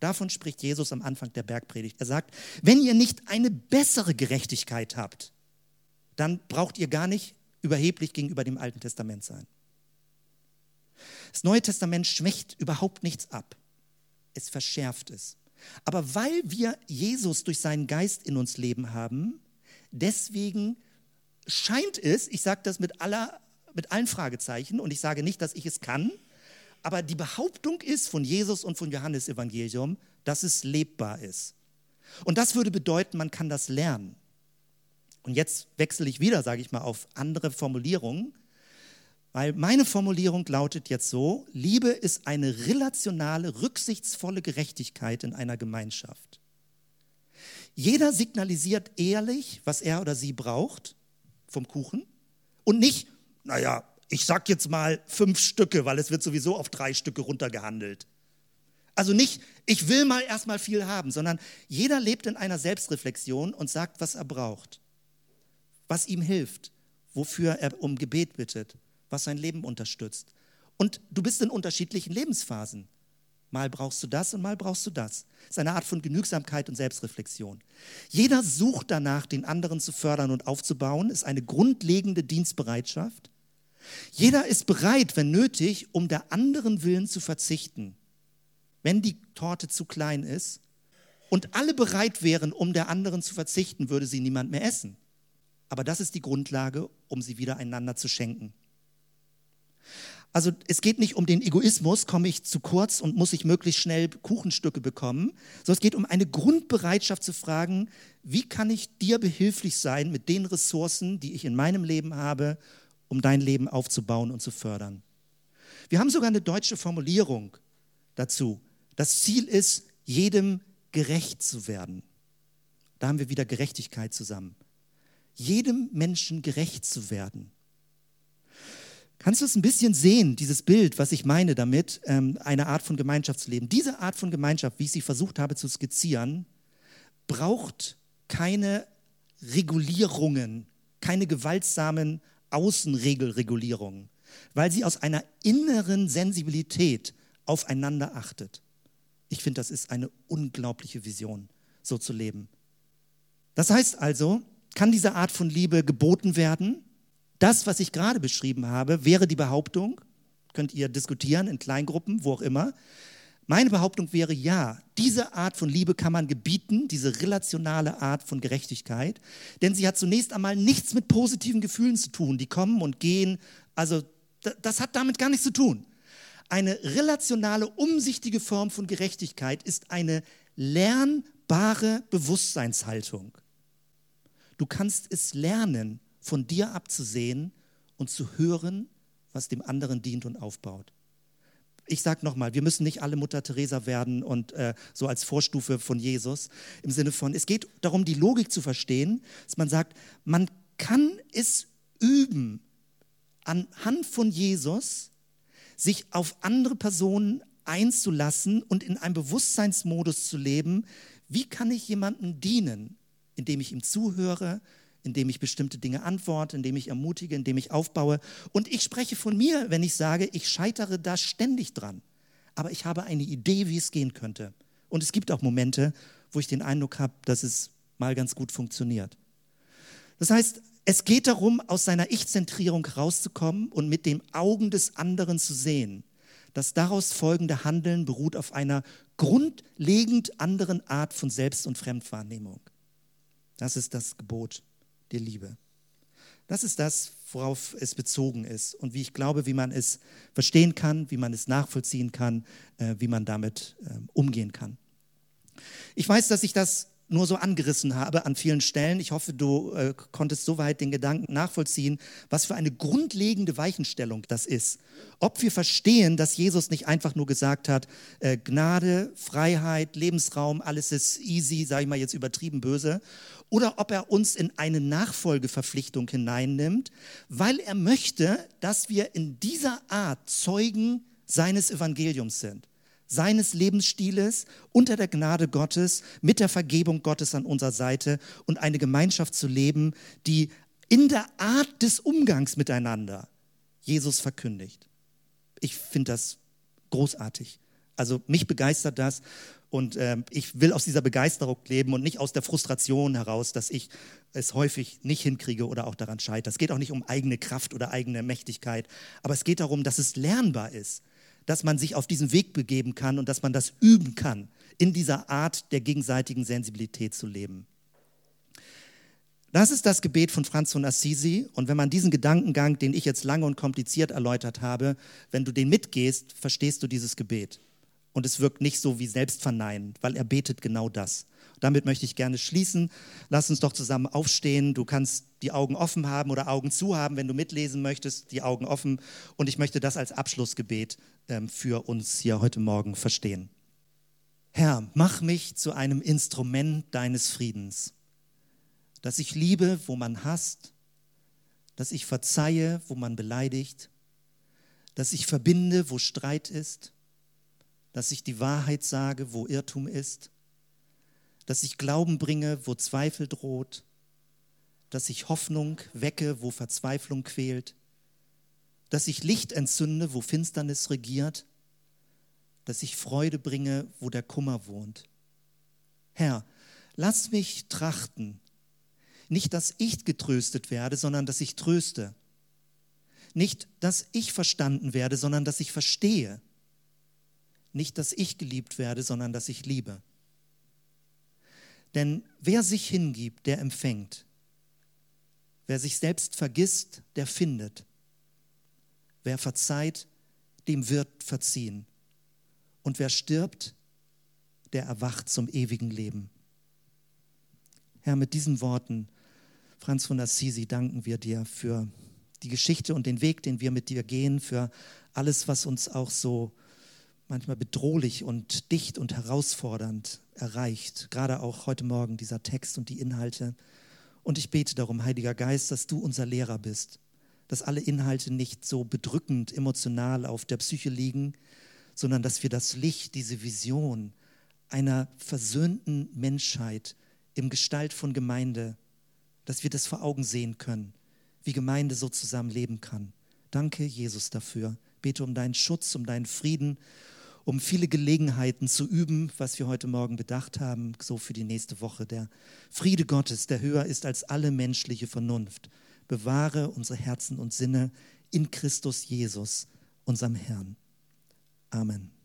Davon spricht Jesus am Anfang der Bergpredigt. Er sagt, wenn ihr nicht eine bessere Gerechtigkeit habt, dann braucht ihr gar nicht überheblich gegenüber dem Alten Testament sein. Das Neue Testament schwächt überhaupt nichts ab. Es verschärft es. Aber weil wir Jesus durch seinen Geist in uns leben haben, deswegen scheint es, ich sage das mit, aller, mit allen Fragezeichen und ich sage nicht, dass ich es kann, aber die Behauptung ist von Jesus und von Johannes Evangelium, dass es lebbar ist. Und das würde bedeuten, man kann das lernen. Und jetzt wechsle ich wieder, sage ich mal, auf andere Formulierungen. Weil meine Formulierung lautet jetzt so, Liebe ist eine relationale, rücksichtsvolle Gerechtigkeit in einer Gemeinschaft. Jeder signalisiert ehrlich, was er oder sie braucht vom Kuchen und nicht, naja, ich sag jetzt mal fünf Stücke, weil es wird sowieso auf drei Stücke runtergehandelt. Also nicht, ich will mal erstmal viel haben, sondern jeder lebt in einer Selbstreflexion und sagt, was er braucht, was ihm hilft, wofür er um Gebet bittet was sein Leben unterstützt. Und du bist in unterschiedlichen Lebensphasen. Mal brauchst du das und mal brauchst du das. Das ist eine Art von Genügsamkeit und Selbstreflexion. Jeder sucht danach, den anderen zu fördern und aufzubauen, ist eine grundlegende Dienstbereitschaft. Jeder ist bereit, wenn nötig, um der anderen Willen zu verzichten, wenn die Torte zu klein ist. Und alle bereit wären, um der anderen zu verzichten, würde sie niemand mehr essen. Aber das ist die Grundlage, um sie wieder einander zu schenken. Also es geht nicht um den Egoismus, komme ich zu kurz und muss ich möglichst schnell Kuchenstücke bekommen, sondern es geht um eine Grundbereitschaft zu fragen, wie kann ich dir behilflich sein mit den Ressourcen, die ich in meinem Leben habe, um dein Leben aufzubauen und zu fördern. Wir haben sogar eine deutsche Formulierung, dazu. Das Ziel ist, jedem gerecht zu werden. Da haben wir wieder Gerechtigkeit zusammen. Jedem Menschen gerecht zu werden. Kannst du es ein bisschen sehen, dieses Bild, was ich meine damit, ähm, eine Art von Gemeinschaftsleben? Diese Art von Gemeinschaft, wie ich sie versucht habe zu skizzieren, braucht keine Regulierungen, keine gewaltsamen Außenregelregulierungen, weil sie aus einer inneren Sensibilität aufeinander achtet. Ich finde, das ist eine unglaubliche Vision, so zu leben. Das heißt also, kann diese Art von Liebe geboten werden? Das, was ich gerade beschrieben habe, wäre die Behauptung, könnt ihr diskutieren in Kleingruppen, wo auch immer. Meine Behauptung wäre ja, diese Art von Liebe kann man gebieten, diese relationale Art von Gerechtigkeit, denn sie hat zunächst einmal nichts mit positiven Gefühlen zu tun, die kommen und gehen. Also das hat damit gar nichts zu tun. Eine relationale, umsichtige Form von Gerechtigkeit ist eine lernbare Bewusstseinshaltung. Du kannst es lernen, von dir abzusehen und zu hören, was dem anderen dient und aufbaut. Ich sage nochmal, wir müssen nicht alle Mutter Teresa werden und äh, so als Vorstufe von Jesus im Sinne von, es geht darum, die Logik zu verstehen, dass man sagt, man kann es üben, anhand von Jesus sich auf andere Personen einzulassen und in einem Bewusstseinsmodus zu leben, wie kann ich jemandem dienen, indem ich ihm zuhöre, indem ich bestimmte Dinge antworte, indem ich ermutige, indem ich aufbaue. Und ich spreche von mir, wenn ich sage, ich scheitere da ständig dran. Aber ich habe eine Idee, wie es gehen könnte. Und es gibt auch Momente, wo ich den Eindruck habe, dass es mal ganz gut funktioniert. Das heißt, es geht darum, aus seiner Ich-Zentrierung rauszukommen und mit den Augen des anderen zu sehen. Das daraus folgende Handeln beruht auf einer grundlegend anderen Art von Selbst- und Fremdwahrnehmung. Das ist das Gebot der Liebe. Das ist das, worauf es bezogen ist und wie ich glaube, wie man es verstehen kann, wie man es nachvollziehen kann, äh, wie man damit äh, umgehen kann. Ich weiß, dass ich das nur so angerissen habe an vielen Stellen. Ich hoffe, du äh, konntest soweit den Gedanken nachvollziehen, was für eine grundlegende Weichenstellung das ist. Ob wir verstehen, dass Jesus nicht einfach nur gesagt hat, äh, Gnade, Freiheit, Lebensraum, alles ist easy, sage ich mal jetzt übertrieben böse, oder ob er uns in eine Nachfolgeverpflichtung hineinnimmt, weil er möchte, dass wir in dieser Art Zeugen seines Evangeliums sind seines Lebensstiles unter der Gnade Gottes, mit der Vergebung Gottes an unserer Seite und eine Gemeinschaft zu leben, die in der Art des Umgangs miteinander Jesus verkündigt. Ich finde das großartig. Also mich begeistert das und äh, ich will aus dieser Begeisterung leben und nicht aus der Frustration heraus, dass ich es häufig nicht hinkriege oder auch daran scheitere. Es geht auch nicht um eigene Kraft oder eigene Mächtigkeit, aber es geht darum, dass es lernbar ist, dass man sich auf diesen Weg begeben kann und dass man das üben kann, in dieser Art der gegenseitigen Sensibilität zu leben. Das ist das Gebet von Franz von Assisi. Und wenn man diesen Gedankengang, den ich jetzt lange und kompliziert erläutert habe, wenn du den mitgehst, verstehst du dieses Gebet. Und es wirkt nicht so wie Selbstverneinen, weil er betet genau das. Damit möchte ich gerne schließen. Lass uns doch zusammen aufstehen. Du kannst die Augen offen haben oder Augen zu haben, wenn du mitlesen möchtest, die Augen offen. Und ich möchte das als Abschlussgebet ähm, für uns hier heute Morgen verstehen. Herr, mach mich zu einem Instrument deines Friedens, dass ich liebe, wo man hasst, dass ich verzeihe, wo man beleidigt, dass ich verbinde, wo Streit ist, dass ich die Wahrheit sage, wo Irrtum ist, dass ich Glauben bringe, wo Zweifel droht, dass ich Hoffnung wecke, wo Verzweiflung quält, dass ich Licht entzünde, wo Finsternis regiert, dass ich Freude bringe, wo der Kummer wohnt. Herr, lass mich trachten, nicht, dass ich getröstet werde, sondern dass ich tröste. Nicht, dass ich verstanden werde, sondern dass ich verstehe. Nicht, dass ich geliebt werde, sondern dass ich liebe. Denn wer sich hingibt, der empfängt. Wer sich selbst vergisst, der findet. Wer verzeiht, dem wird verziehen. Und wer stirbt, der erwacht zum ewigen Leben. Herr, mit diesen Worten, Franz von Assisi, danken wir dir für die Geschichte und den Weg, den wir mit dir gehen, für alles, was uns auch so manchmal bedrohlich und dicht und herausfordernd erreicht. Gerade auch heute Morgen dieser Text und die Inhalte. Und ich bete darum, Heiliger Geist, dass du unser Lehrer bist, dass alle Inhalte nicht so bedrückend emotional auf der Psyche liegen, sondern dass wir das Licht, diese Vision einer versöhnten Menschheit im Gestalt von Gemeinde, dass wir das vor Augen sehen können, wie Gemeinde so zusammen leben kann. Danke, Jesus, dafür. Bete um deinen Schutz, um deinen Frieden, um viele Gelegenheiten zu üben, was wir heute Morgen bedacht haben, so für die nächste Woche. Der Friede Gottes, der höher ist als alle menschliche Vernunft, bewahre unsere Herzen und Sinne in Christus Jesus, unserem Herrn. Amen.